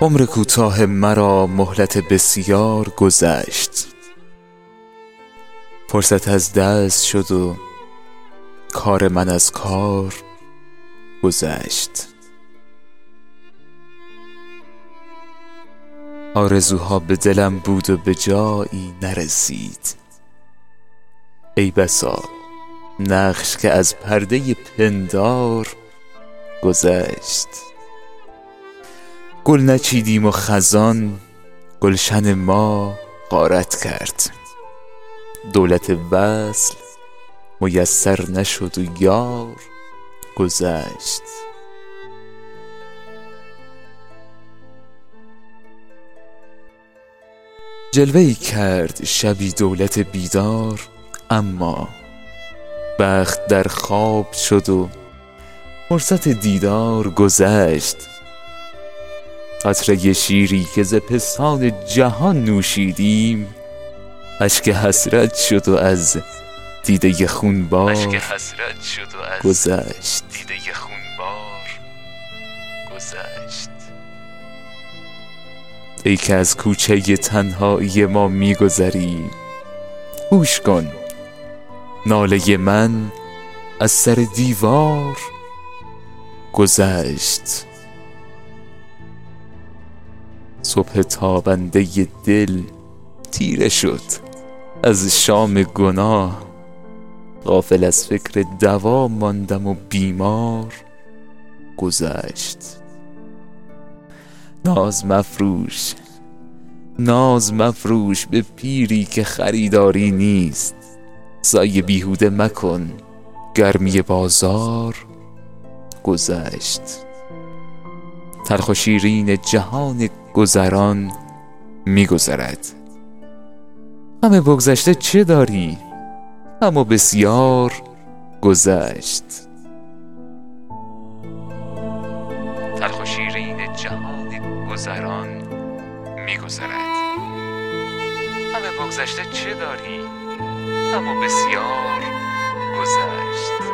عمر کوتاه مرا مهلت بسیار گذشت. فرصت از دست شد و کار من از کار گذشت. آرزوها به دلم بود و به جایی نرسید. ای بسا نقش که از پرده پندار گذشت. گل نچیدیم و خزان گلشن ما غارت کرد. دولت وصل میسر نشد و یار گذشت. جلوه ای کرد شبی دولت بیدار اما بخت در خواب شد و فرصت دیدار گذشت. قطره شیری که ز پستان جهان نوشیدیم. اشک حسرت شد و از دیده خونبار گذشت. گذشت. ای که از کوچه تنهایی ما میگذری گوش کن. ناله من از سر دیوار گذشت. صبح تابنده دل تیره شد از شام گناه. غافل از فکر دوا ماندم و بیمار گذشت. ناز مفروش ناز مفروش به پیری که خریداری نیست. سایه بیهوده مکن گرمی بازار گذشت. تلخ و شیرین جهان گذران میگذرد. غم بگذشته چه داری؟ اما بسیار گذشت. تلخ و شیرین جهان گذران میگذرد. غم بگذشته چه داری؟ اما بسیار گذشت.